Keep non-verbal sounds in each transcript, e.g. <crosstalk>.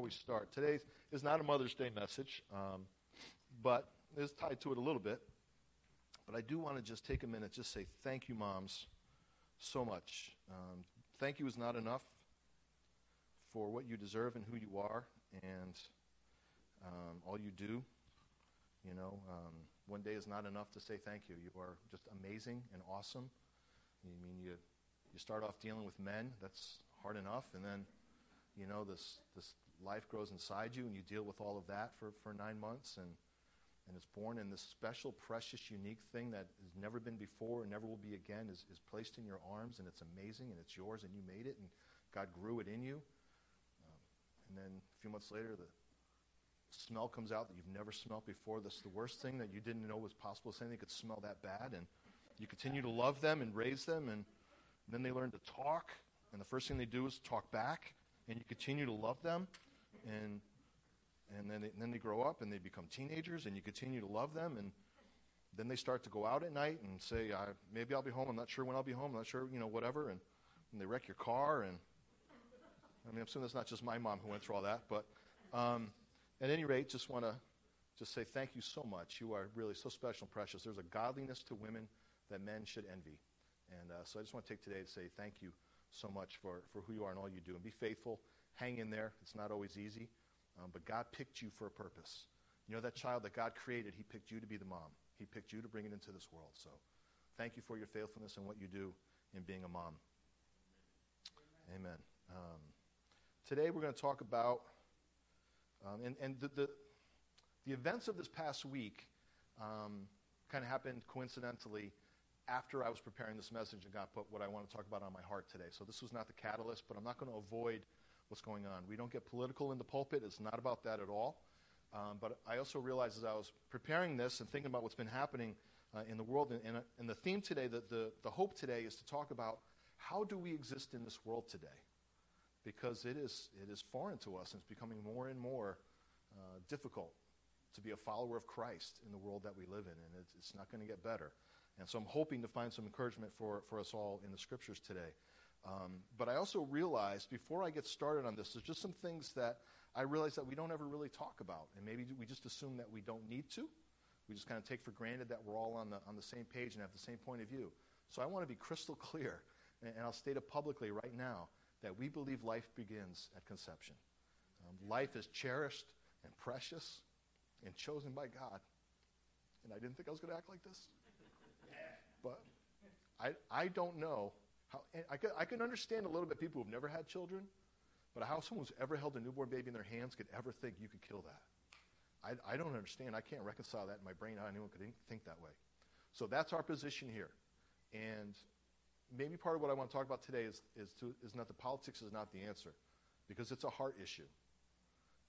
we start. Today is not a Mother's Day message, um, but it's tied to it a little bit. But I do want to just take a minute, just say thank you, moms, so much. Um, thank you is not enough for what you deserve and who you are and um, all you do. You know, um, one day is not enough to say thank you. You are just amazing and awesome. I mean, you you start off dealing with men. That's hard enough, and then you know this this life grows inside you, and you deal with all of that for, for nine months, and and it's born in this special, precious, unique thing that has never been before and never will be again is, is placed in your arms, and it's amazing, and it's yours, and you made it, and God grew it in you. Um, and then a few months later, the smell comes out that you've never smelled before. That's the worst thing that you didn't know was possible. Something could smell that bad, and you continue to love them and raise them, and, and then they learn to talk, and the first thing they do is talk back, and you continue to love them, and and then they, and then they grow up and they become teenagers, and you continue to love them, and then they start to go out at night and say, I, maybe I'll be home. I'm not sure when I'll be home. I'm not sure, you know, whatever. And, and they wreck your car. And I mean, I'm assuming that's not just my mom who went through all that. But um, at any rate, just want to just say thank you so much. You are really so special and precious. There's a godliness to women that men should envy. And uh, so I just want to take today to say thank you so much for, for who you are and all you do. And be faithful. Hang in there. It's not always easy. Um, but God picked you for a purpose. You know that child that God created, He picked you to be the mom. He picked you to bring it into this world. So thank you for your faithfulness and what you do in being a mom. Amen. Amen. Um, today we're going to talk about, um, and, and the, the, the, events of this past week um, kind of happened coincidentally after I was preparing this message and God put what I want to talk about on my heart today. So this was not the catalyst, but I'm not going to avoid what's going on. We don't get political in the pulpit. It's not about that at all. Um, but I also realized as I was preparing this and thinking about what's been happening uh, in the world, and, and, and, the theme today, the, the, the hope today is to talk about how do we exist in this world today? Because it is, it is foreign to us, and it's becoming more and more uh, difficult to be a follower of Christ in the world that we live in, and it's, it's not going to get better. And so I'm hoping to find some encouragement for, for us all in the scriptures today. Um, but I also realized before I get started on this, there's just some things that I realize that we don't ever really talk about. And maybe we just assume that we don't need to. We just kind of take for granted that we're all on the, on the same page and have the same point of view. So I want to be crystal <laughs> clear, and, and I'll state it publicly right now, that we believe life begins at conception. Um, life is cherished and precious and chosen by God. And I didn't think I was going to act like this. <laughs> But I, I don't know how, I, can, I can understand a little bit people who've never had children, but how someone who's ever held a newborn baby in their hands could ever think you could kill that. I, I don't understand. I can't reconcile that in my brain how anyone could think that way. So that's our position here. And maybe part of what I want to talk about today is, is, to, is not the politics is not the answer, because it's a heart issue.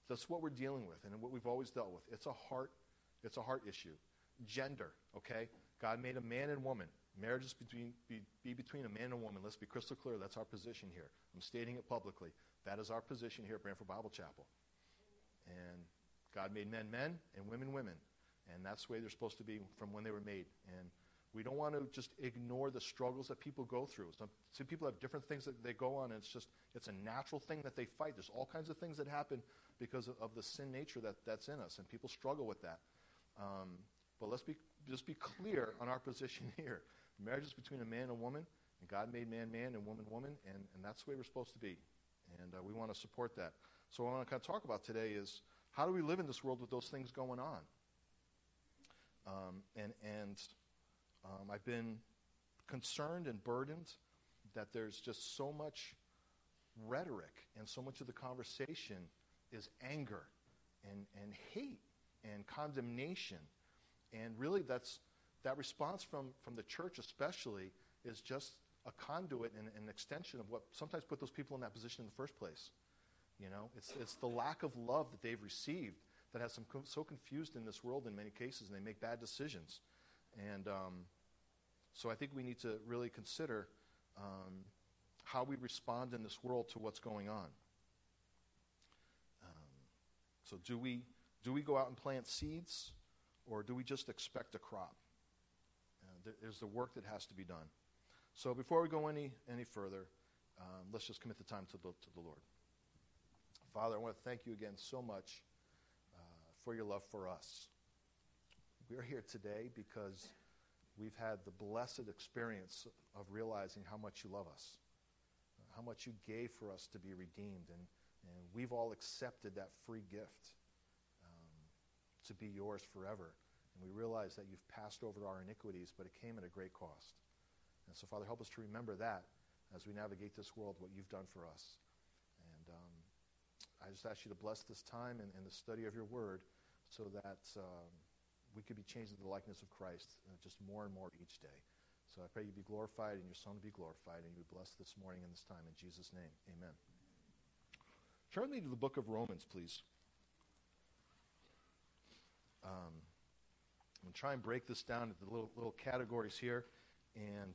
That's what we're dealing with and what we've always dealt with. It's a heart, it's a heart issue. Gender, okay? God made a man and woman. Marriage is between, be, be between a man and a woman. Let's be crystal clear. That's our position here. I'm stating it publicly. That is our position here at Branford Bible Chapel. And God made men men and women women. And that's the way they're supposed to be from when they were made. And we don't want to just ignore the struggles that people go through. Some, some people have different things that they go on, and it's just it's a natural thing that they fight. There's all kinds of things that happen because of, of the sin nature that, that's in us, and people struggle with that. Um, but let's be just be clear on our position <laughs> here. Marriage is between a man and a woman, and God made man man and woman woman, and, and that's the way we're supposed to be. And uh, we want to support that. So what I want to kind of talk about today is how do we live in this world with those things going on? Um, and and um, I've been concerned and burdened that there's just so much rhetoric and so much of the conversation is anger and, and hate and condemnation. And really, that's that response from, from the church especially is just a conduit and an extension of what sometimes put those people in that position in the first place. You know, it's, it's the lack of love that they've received that has them so confused in this world in many cases, and they make bad decisions. And um, so I think we need to really consider um, how we respond in this world to what's going on. Um, so do we do we go out and plant seeds, or do we just expect a crop? There's the work that has to be done. So before we go any, any further, um, let's just commit the time to the, to the Lord. Father, I want to thank you again so much uh, for your love for us. We're here today because we've had the blessed experience of realizing how much you love us, how much you gave for us to be redeemed, and, and we've all accepted that free gift um, to be yours forever. And we realize that you've passed over our iniquities, but it came at a great cost. And so, Father, help us to remember that as we navigate this world, what you've done for us. And um, I just ask you to bless this time and, and the study of your word so that um, we could be changed into the likeness of Christ uh, just more and more each day. So I pray you be glorified and your Son be glorified, and you be blessed this morning and this time. In Jesus' name, amen. Turn me to the book of Romans, please. Um, I'm going to try and break this down into little, little categories here. And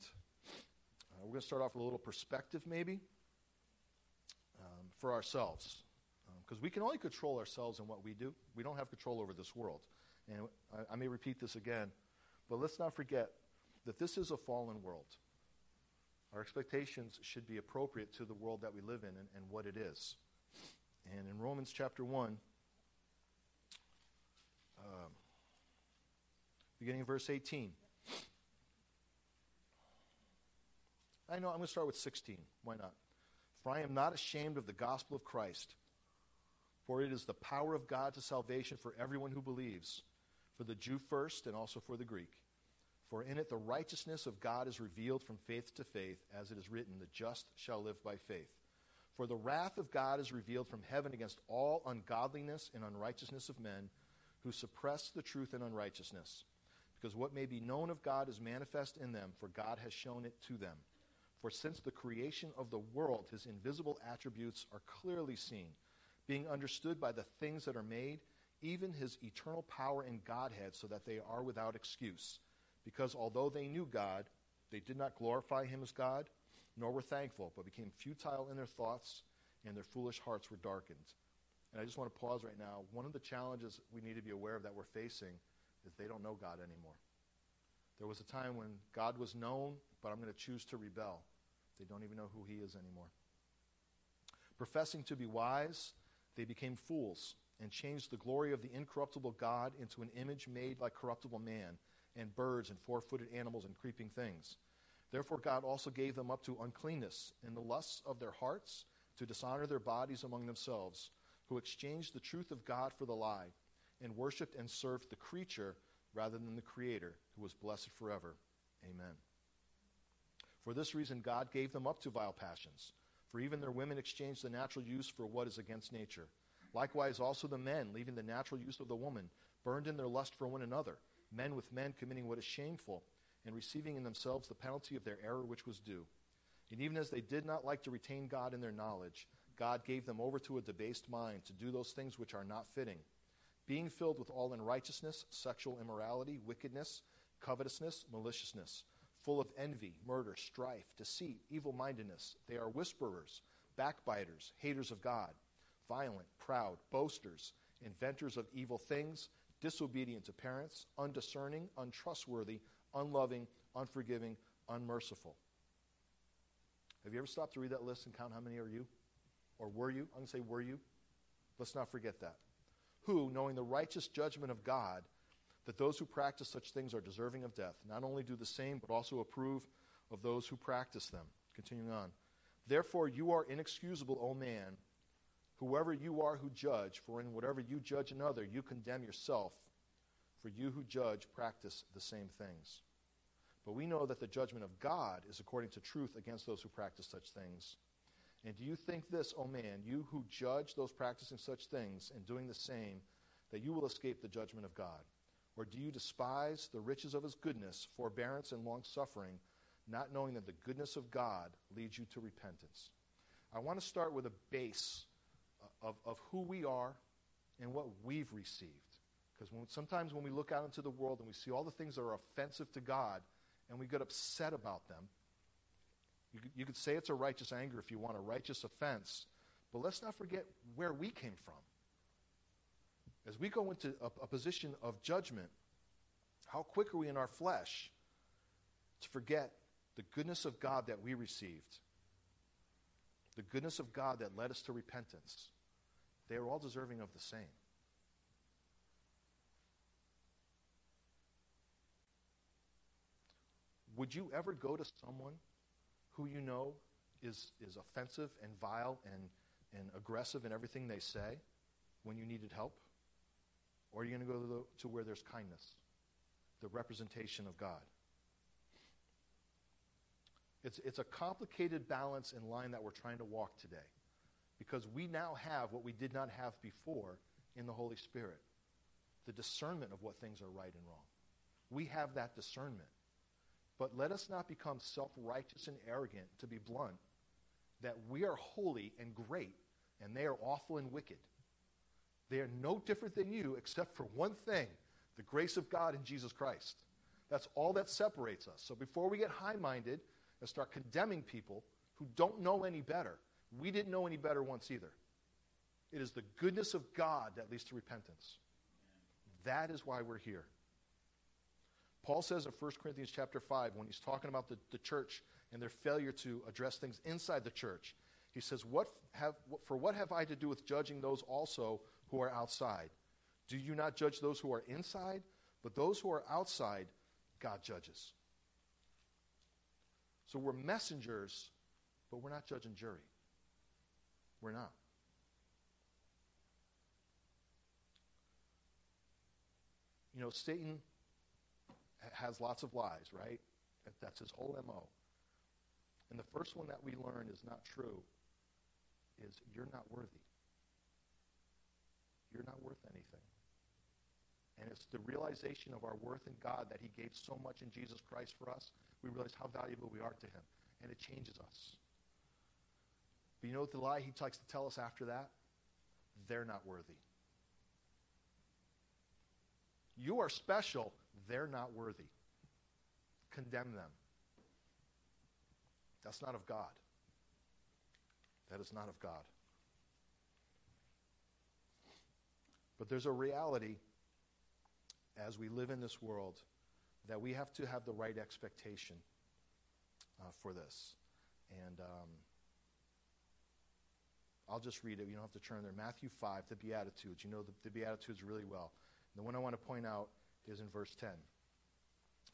uh, we're going to start off with a little perspective, maybe, um, for ourselves. Because um, we can only control ourselves and what we do. We don't have control over this world. And I, I may repeat this again, but let's not forget that this is a fallen world. Our expectations should be appropriate to the world that we live in and, and what it is. And in Romans chapter 1, um, beginning of verse 18. I know, I'm going to start with 16. Why not? For I am not ashamed of the gospel of Christ, for it is the power of God to salvation for everyone who believes, for the Jew first and also for the Greek. For in it the righteousness of God is revealed from faith to faith, as it is written, the just shall live by faith. For the wrath of God is revealed from heaven against all ungodliness and unrighteousness of men who suppress the truth in unrighteousness. Because what may be known of God is manifest in them, for God has shown it to them. For since the creation of the world, his invisible attributes are clearly seen, being understood by the things that are made, even his eternal power and Godhead, so that they are without excuse. Because although they knew God, they did not glorify him as God, nor were thankful, but became futile in their thoughts, and their foolish hearts were darkened. And I just want to pause right now. One of the challenges we need to be aware of that we're facing is they don't know God anymore. There was a time when God was known, but I'm going to choose to rebel. They don't even know who He is anymore. Professing to be wise, they became fools and changed the glory of the incorruptible God into an image made like corruptible man, and birds, and four footed animals, and creeping things. Therefore, God also gave them up to uncleanness in the lusts of their hearts to dishonor their bodies among themselves, who exchanged the truth of God for the lie, and worshipped and served the creature rather than the Creator, who was blessed forever. Amen. For this reason, God gave them up to vile passions. For even their women exchanged the natural use for what is against nature. Likewise, also the men, leaving the natural use of the woman, burned in their lust for one another, men with men committing what is shameful, and receiving in themselves the penalty of their error which was due. And even as they did not like to retain God in their knowledge, God gave them over to a debased mind to do those things which are not fitting, being filled with all unrighteousness, sexual immorality, wickedness, covetousness, maliciousness full of envy, murder, strife, deceit, evil mindedness. They are whisperers, backbiters, haters of God, violent, proud, boasters, inventors of evil things, disobedient to parents, undiscerning, untrustworthy, unloving, unforgiving, unmerciful. Have you ever stopped to read that list and count how many are you? Or were you? I'm going to say, were you? Let's not forget that. Who, knowing the righteous judgment of God, that those who practice such things are deserving of death. Not only do the same, but also approve of those who practice them. Continuing on. Therefore, you are inexcusable, O man, whoever you are who judge, for in whatever you judge another, you condemn yourself. For you who judge practice the same things. But we know that the judgment of God is according to truth against those who practice such things. And do you think this, O man, you who judge those practicing such things and doing the same, that you will escape the judgment of God? Or do you despise the riches of his goodness, forbearance, and long suffering, not knowing that the goodness of God leads you to repentance? I want to start with a base of, of who we are and what we've received. Because when, sometimes when we look out into the world and we see all the things that are offensive to God and we get upset about them, you could, you could say it's a righteous anger if you want, a righteous offense. But let's not forget where we came from. As we go into a, a position of judgment, how quick are we in our flesh to forget the goodness of God that we received? The goodness of God that led us to repentance. They are all deserving of the same. Would you ever go to someone who you know is, is offensive and vile and, and aggressive in everything they say when you needed help? Or are you going to go to, the, to where there's kindness, the representation of God? It's, it's a complicated balance and line that we're trying to walk today because we now have what we did not have before in the Holy Spirit the discernment of what things are right and wrong. We have that discernment. But let us not become self righteous and arrogant, to be blunt, that we are holy and great, and they are awful and wicked. They are no different than you, except for one thing the grace of God in Jesus Christ. That's all that separates us. So before we get high minded and start condemning people who don't know any better, we didn't know any better once either. It is the goodness of God that leads to repentance. That is why we're here. Paul says in 1 Corinthians chapter 5, when he's talking about the, the church and their failure to address things inside the church, he says, what have, For what have I to do with judging those also who are outside? Do you not judge those who are inside? But those who are outside, God judges. So we're messengers, but we're not judge and jury. We're not. You know, Satan has lots of lies, right? That's his whole MO. And the first one that we learn is not true is you're not worthy. You're not worth anything. And it's the realization of our worth in God that he gave so much in Jesus Christ for us. We realize how valuable we are to him. And it changes us. But you know what the lie he likes to tell us after that? They're not worthy. You are special. They're not worthy. Condemn them. That's not of God. That is not of God. But there's a reality as we live in this world that we have to have the right expectation uh, for this. And um, I'll just read it. You don't have to turn there. Matthew 5, the Beatitudes. You know the, the Beatitudes really well. The one I want to point out is in verse 10.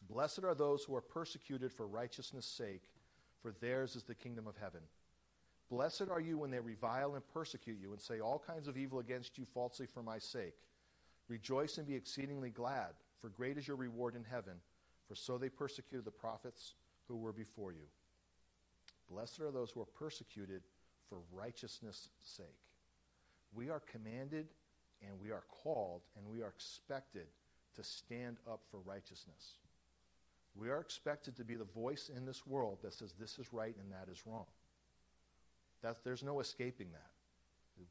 Blessed are those who are persecuted for righteousness' sake, for theirs is the kingdom of heaven. Blessed are you when they revile and persecute you and say all kinds of evil against you falsely for my sake. Rejoice and be exceedingly glad, for great is your reward in heaven, for so they persecuted the prophets who were before you. Blessed are those who are persecuted for righteousness' sake. We are commanded and we are called and we are expected to stand up for righteousness. We are expected to be the voice in this world that says this is right and that is wrong. That's, there's no escaping that.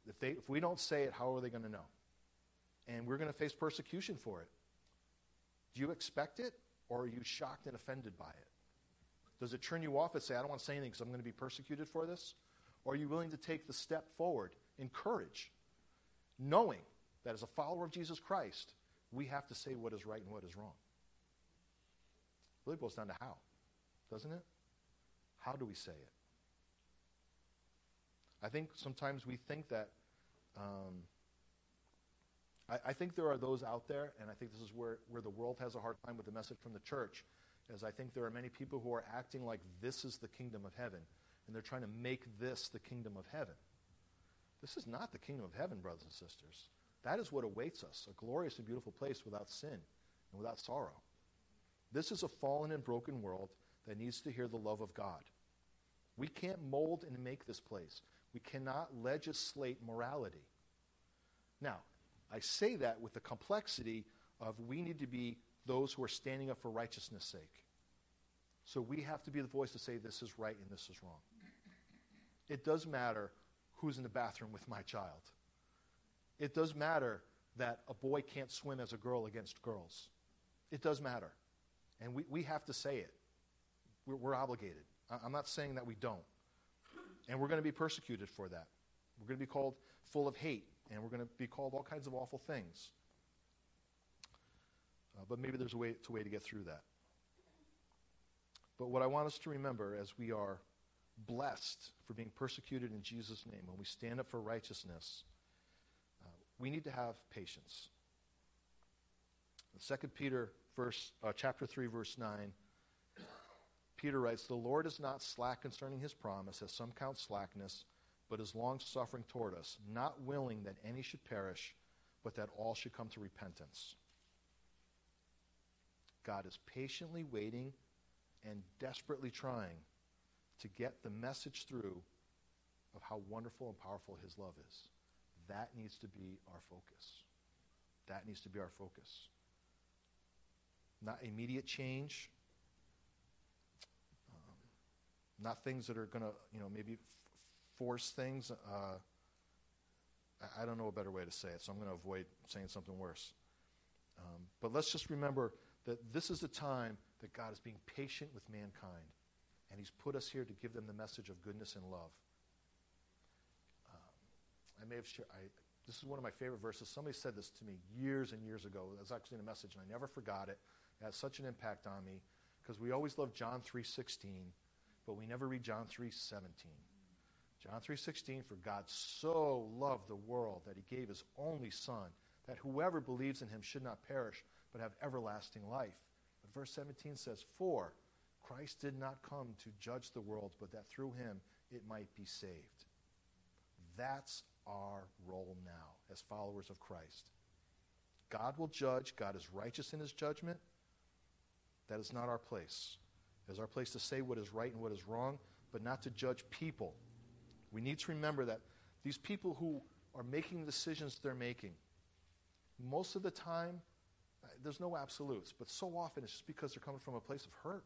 If, they, if we don't say it, how are they going to know? And we're going to face persecution for it. Do you expect it, or are you shocked and offended by it? Does it turn you off and say, I don't want to say anything because I'm going to be persecuted for this? Or are you willing to take the step forward in courage, knowing that as a follower of Jesus Christ, we have to say what is right and what is wrong? It really boils down to how, doesn't it? How do we say it? I think sometimes we think that. Um, I, I, think there are those out there, and I think this is where, where the world has a hard time with the message from the church, is I think there are many people who are acting like this is the kingdom of heaven, and they're trying to make this the kingdom of heaven. This is not the kingdom of heaven, brothers and sisters. That is what awaits us a glorious and beautiful place without sin and without sorrow. This is a fallen and broken world that needs to hear the love of God. We can't mold and make this place. We cannot legislate morality. Now, I say that with the complexity of we need to be those who are standing up for righteousness' sake. So we have to be the voice to say this is right and this is wrong. It does matter who's in the bathroom with my child. It does matter that a boy can't swim as a girl against girls. It does matter. And we, we have to say it. We're, we're obligated. I'm not saying that we don't. And we're going to be persecuted for that. We're going to be called full of hate, and we're going to be called all kinds of awful things. Uh, but maybe there's a way, a way to get through that. But what I want us to remember as we are blessed for being persecuted in Jesus' name, when we stand up for righteousness, we need to have patience. In 2 Peter verse, uh, chapter 3, verse 9, Peter writes, The Lord is not slack concerning his promise, as some count slackness, but is long suffering toward us, not willing that any should perish, but that all should come to repentance. God is patiently waiting and desperately trying to get the message through of how wonderful and powerful his love is. That needs to be our focus. That needs to be our focus. Not immediate change, um, not things that are going to, you know, maybe f- force things. Uh, I, I don't know a better way to say it, so I'm going to avoid saying something worse. Um, but let's just remember that this is a time that God is being patient with mankind, and He's put us here to give them the message of goodness and love. I may have shared, I, this is one of my favorite verses. Somebody said this to me years and years ago. It was actually in a message, and I never forgot it. It has such an impact on me because we always love John 3.16, but we never read John 3.17. John 3.16, for God so loved the world that he gave his only son, that whoever believes in him should not perish, but have everlasting life. But verse 17 says, For Christ did not come to judge the world, but that through him it might be saved. That's our role now as followers of Christ. God will judge. God is righteous in his judgment. That is not our place. It is our place to say what is right and what is wrong, but not to judge people. We need to remember that these people who are making the decisions they're making, most of the time, there's no absolutes, but so often it's just because they're coming from a place of hurt,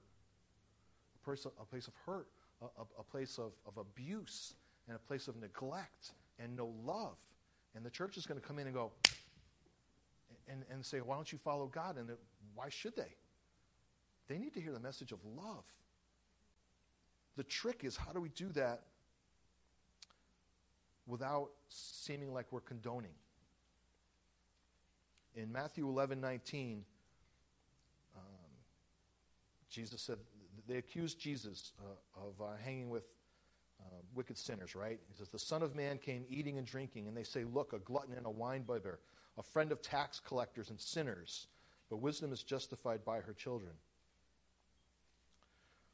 a place of, hurt, a, a, a place of, of abuse, and a place of neglect and no love. And the church is going to come in and go, and, and say, why don't you follow God? And why should they? They need to hear the message of love. The trick is, how do we do that without seeming like we're condoning? In Matthew 11 19, um, Jesus said, they accused Jesus uh, of uh, hanging with uh, wicked sinners, right? He says, The Son of Man came eating and drinking, and they say, Look, a glutton and a winebibber, a friend of tax collectors and sinners, but wisdom is justified by her children.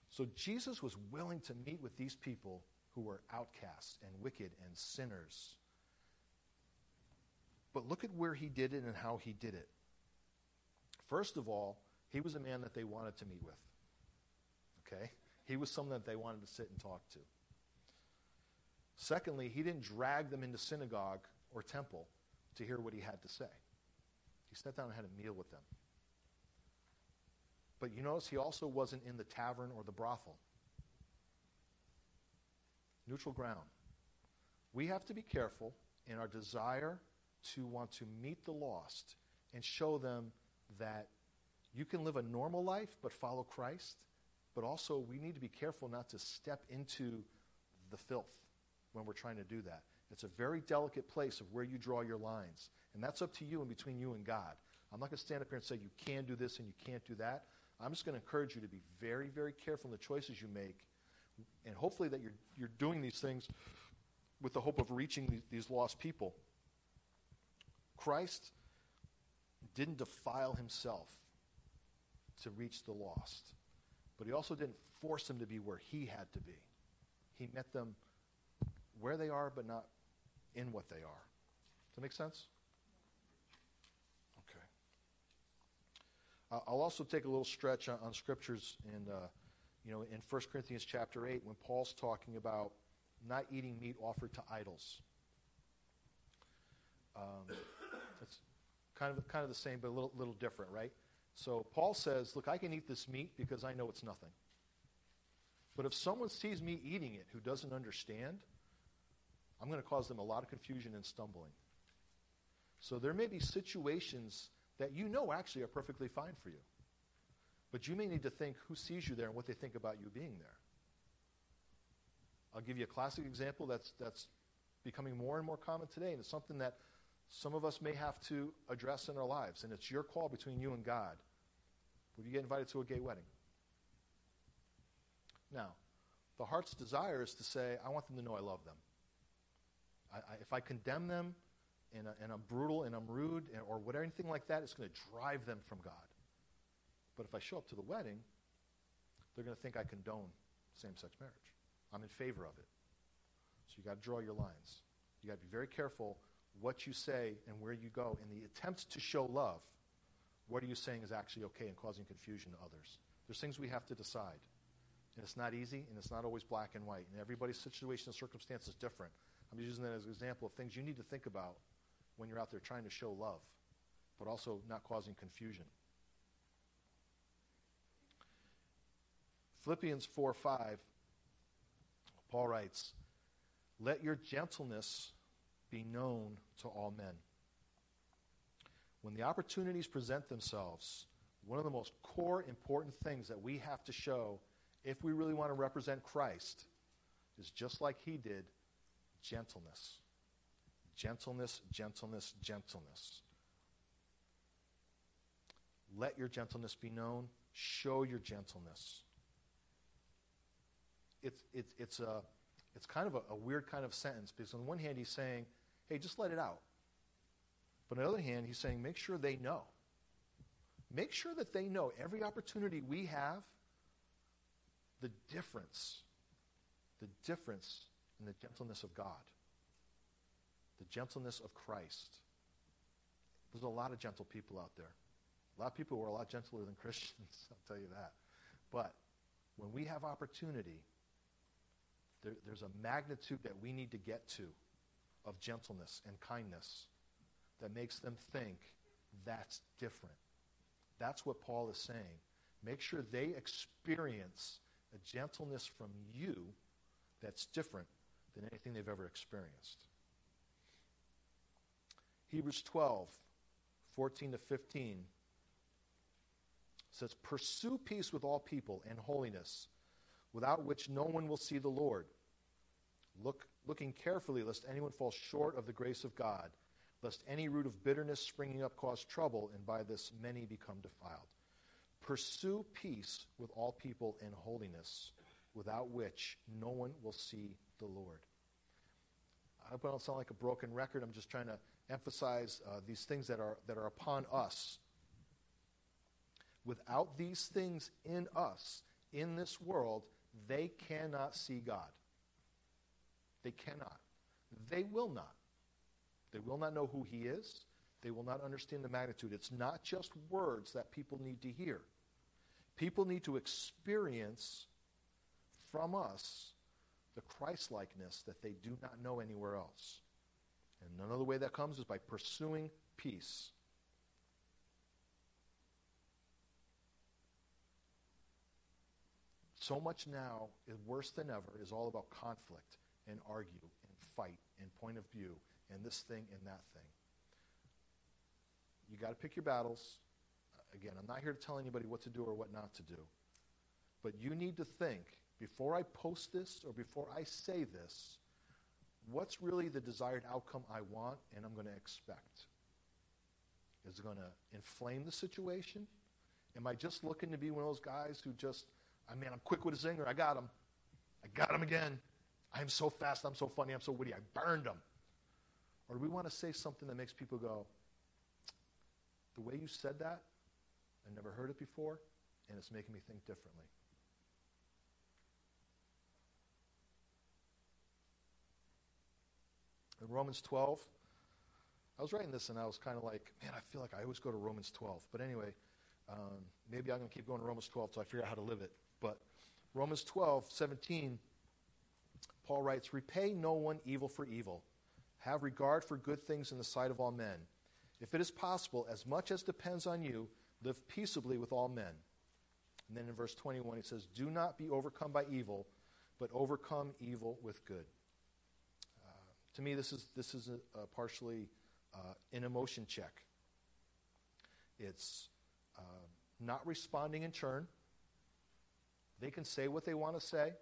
So Jesus was willing to meet with these people who were outcasts and wicked and sinners. But look at where he did it and how he did it. First of all, he was a man that they wanted to meet with. Okay? He was someone that they wanted to sit and talk to. Secondly, he didn't drag them into synagogue or temple to hear what he had to say. He sat down and had a meal with them. But you notice he also wasn't in the tavern or the brothel. Neutral ground. We have to be careful in our desire to want to meet the lost and show them that you can live a normal life but follow Christ. But also, we need to be careful not to step into the filth when we're trying to do that. It's a very delicate place of where you draw your lines. And that's up to you and between you and God. I'm not going to stand up here and say you can do this and you can't do that. I'm just going to encourage you to be very, very careful in the choices you make. And hopefully that you're, you're doing these things with the hope of reaching these, these lost people. Christ didn't defile himself to reach the lost, but he also didn't force them to be where he had to be. He met them where they are, but not in what they are. Does that make sense? Okay. I'll also take a little stretch on, on scriptures in, uh, you know, in 1 Corinthians chapter 8 when Paul's talking about not eating meat offered to idols. Um, it's kind of, kind of the same, but a little, little different, right? So Paul says, look, I can eat this meat because I know it's nothing. But if someone sees me eating it who doesn't understand, I'm going to cause them a lot of confusion and stumbling. So there may be situations that you know actually are perfectly fine for you. But you may need to think who sees you there and what they think about you being there. I'll give you a classic example that's, that's becoming more and more common today, and it's something that some of us may have to address in our lives, and it's your call between you and God. Would you get invited to a gay wedding? Now, the heart's desire is to say, I want them to know I love them. I, I, if I condemn them and, and I'm brutal and I'm rude and, or whatever, anything like that, it's going to drive them from God. But if I show up to the wedding, they're going to think I condone same sex marriage. I'm in favor of it. So you got to draw your lines. You got to be very careful what you say and where you go. In the attempt to show love, what are you saying is actually okay and causing confusion to others? There's things we have to decide. And it's not easy, and it's not always black and white. And everybody's situation and circumstance is different. I'm using that as an example of things you need to think about when you're out there trying to show love, but also not causing confusion. Philippians 4 5, Paul writes, Let your gentleness be known to all men. When the opportunities present themselves, one of the most core important things that we have to show if we really want to represent Christ is just like he did gentleness. Gentleness, gentleness, gentleness. Let your gentleness be known. Show your gentleness. It's, it's, it's, a, it's kind of a, a weird kind of sentence because, on one hand, he's saying, hey, just let it out. But on the other hand, he's saying, make sure they know. Make sure that they know every opportunity we have, the difference, the difference in the gentleness of God, the gentleness of Christ. There's a lot of gentle people out there. A lot of people who are a lot gentler than <laughs> Christians, I'll tell you that. But when we have opportunity, there, there's a magnitude that we need to get to of gentleness and kindness that makes them think that's different. That's what Paul is saying. Make sure they experience a gentleness from you that's different than anything they've ever experienced. Hebrews 12, 14 to 15 says, Pursue peace with all people and holiness, without which no one will see the Lord. Look, looking carefully lest anyone fall short of the grace of God, lest any root of bitterness springing up cause trouble, and by this many become defiled. Pursue peace with all people and holiness, without which no one will see the Lord. I don't sound like a broken record. I'm just trying to emphasize uh, these things that are, that are upon us. Without these things in us, in this world, they cannot see God. They cannot. They will not. They will not know who He is. They will not understand the magnitude. It's not just words that people need to hear. People need to experience from us the Christ likeness that they do not know anywhere else. And another way that comes is by pursuing peace. So much now, is worse than ever, is all about conflict and argue and fight and point of view and this thing and that thing. You got to pick your battles. Again, I'm not here to tell anybody what to do or what not to do. But you need to think before I post this or before I say this, what's really the desired outcome I want and I'm going to expect? Is it going to inflame the situation? Am I just looking to be one of those guys who just, ah, I mean, I'm quick with a zinger. I got him. I got him again. I'm so fast, I'm so funny, I'm so witty, I burned him. Or do we want to say something that makes people go, the way you said that, I never heard it before, and it's making me think differently. In Romans 12, I was writing this and I was kind of like, man, I feel like I always go to Romans 12. But anyway, um, maybe I'm going to keep going to Romans 12 until I figure out how to live it. But Romans 12, 17 Paul writes, Repay no one evil for evil. Have regard for good things in the sight of all men. If it is possible, as much as depends on you, live peaceably with all men. And then in verse 21, he says, Do not be overcome by evil, but overcome evil with good. To me, this is, this is a, a partially uh, an emotion check. It's uh, not responding in turn. They can say what they want to say.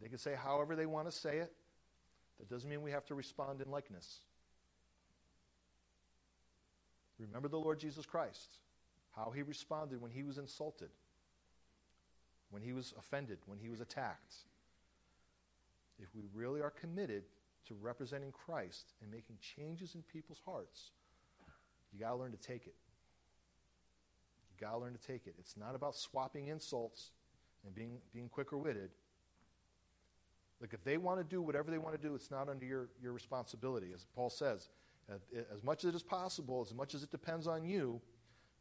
They can say however they want to say it. That doesn't mean we have to respond in likeness. Remember the Lord Jesus Christ, how he responded when he was insulted, when he was offended, when he was attacked. If we really are committed to representing Christ and making changes in people's hearts, you got to learn to take it. You got to learn to take it. It's not about swapping insults and being, being quicker witted. Look, if they want to do whatever they want to do, it's not under your, your responsibility. As Paul says, as much as it is possible, as much as it depends on you,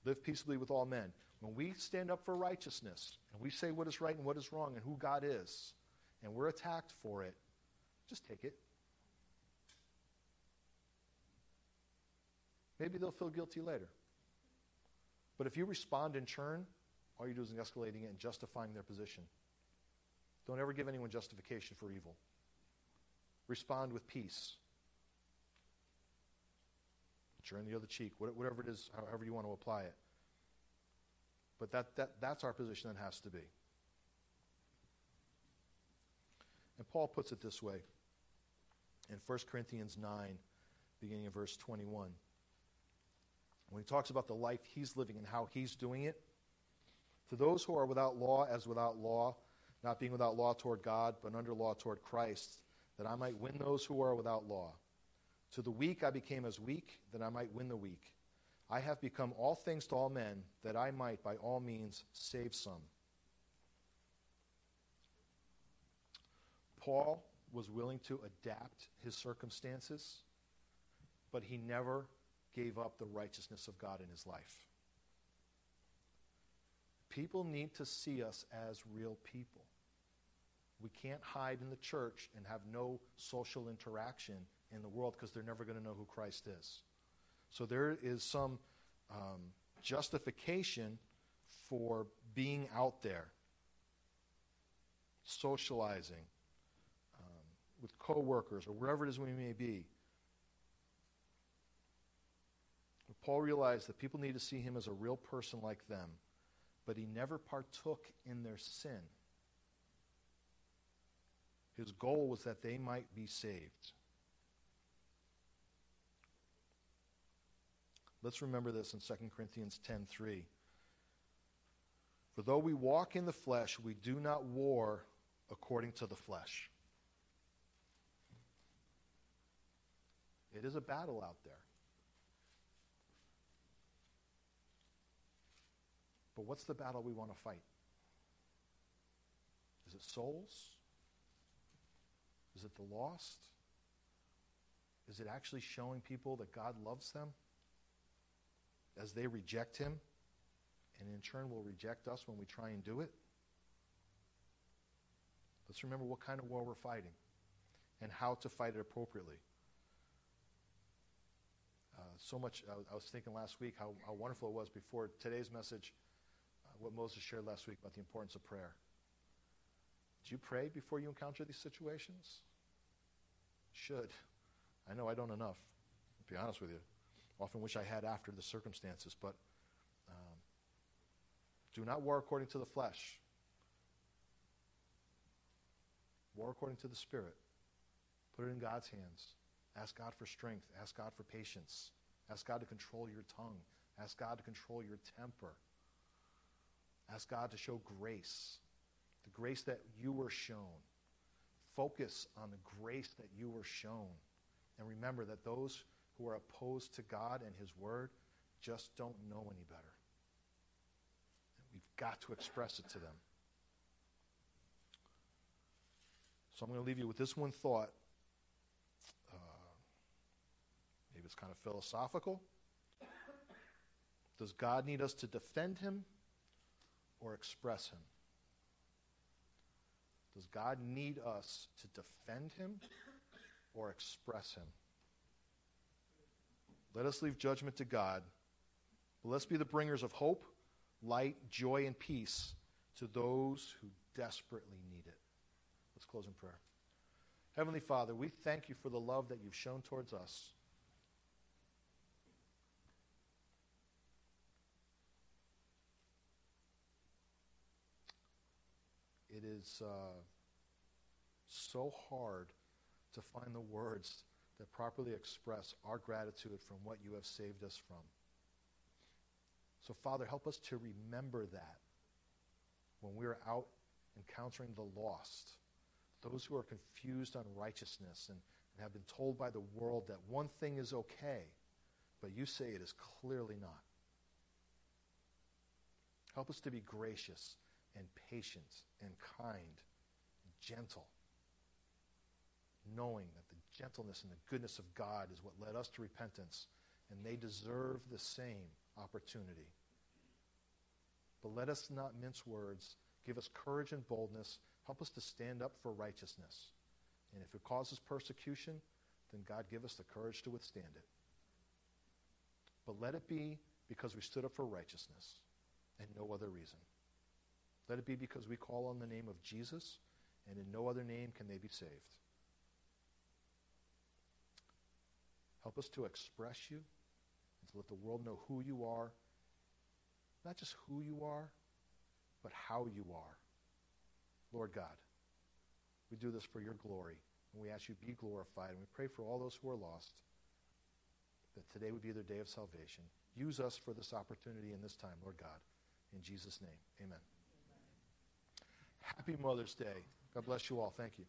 live peaceably with all men. When we stand up for righteousness and we say what is right and what is wrong and who God is, and we're attacked for it, just take it. Maybe they'll feel guilty later. But if you respond in turn, all you do is escalating it and justifying their position. Don't ever give anyone justification for evil. Respond with peace. Turn the other cheek, whatever it is, however you want to apply it. But that, that, that's our position that has to be. And Paul puts it this way in 1 Corinthians 9, beginning of verse 21. When he talks about the life he's living and how he's doing it, to those who are without law, as without law, not being without law toward God, but under law toward Christ, that I might win those who are without law. To the weak I became as weak, that I might win the weak. I have become all things to all men, that I might by all means save some. Paul was willing to adapt his circumstances, but he never gave up the righteousness of God in his life. People need to see us as real people. We can't hide in the church and have no social interaction in the world because they're never going to know who Christ is. So there is some um, justification for being out there, socializing um, with coworkers or wherever it is we may be. But Paul realized that people need to see him as a real person like them, but he never partook in their sin. His goal was that they might be saved. Let's remember this in 2 Corinthians 10:3. For though we walk in the flesh, we do not war according to the flesh. It is a battle out there. But what's the battle we want to fight? Is it souls? Is it the lost? Is it actually showing people that God loves them as they reject Him and in turn will reject us when we try and do it? Let's remember what kind of war we're fighting and how to fight it appropriately. Uh, so much, I, I was thinking last week how, how wonderful it was before today's message, what Moses shared last week about the importance of prayer. Do you pray before you encounter these situations? Should. I know I don't enough, to be honest with you. Often wish I had after the circumstances, but um, do not war according to the flesh. War according to the Spirit. Put it in God's hands. Ask God for strength. Ask God for patience. Ask God to control your tongue. Ask God to control your temper. Ask God to show grace the grace that you were shown. Focus on the grace that you were shown. And remember that those who are opposed to God and His Word just don't know any better. We've got to express it to them. So I'm going to leave you with this one thought. Uh, maybe it's kind of philosophical. Does God need us to defend Him or express Him? Does God need us to defend him or express him? Let us leave judgment to God. But let's be the bringers of hope, light, joy, and peace to those who desperately need it. Let's close in prayer. Heavenly Father, we thank you for the love that you've shown towards us. It is uh, so hard to find the words that properly express our gratitude from what you have saved us from. So, Father, help us to remember that when we're out encountering the lost, those who are confused on righteousness and and have been told by the world that one thing is okay, but you say it is clearly not. Help us to be gracious and patient and kind and gentle, knowing that the gentleness and the goodness of God is what led us to repentance, and they deserve the same opportunity. But let us not mince words. Give us courage and boldness. Help us to stand up for righteousness. And if it causes persecution, then God give us the courage to withstand it. But let it be because we stood up for righteousness and no other reason. Let it be because we call on the name of Jesus, and in no other name can they be saved. Help us to express you and to let the world know who you are. Not just who you are, but how you are. Lord God, we do this for your glory, and we ask you be glorified, and we pray for all those who are lost, that today would be their day of salvation. Use us for this opportunity in this time, Lord God. In Jesus' name, amen. amen. Happy Mother's Day. God bless you all. Thank you.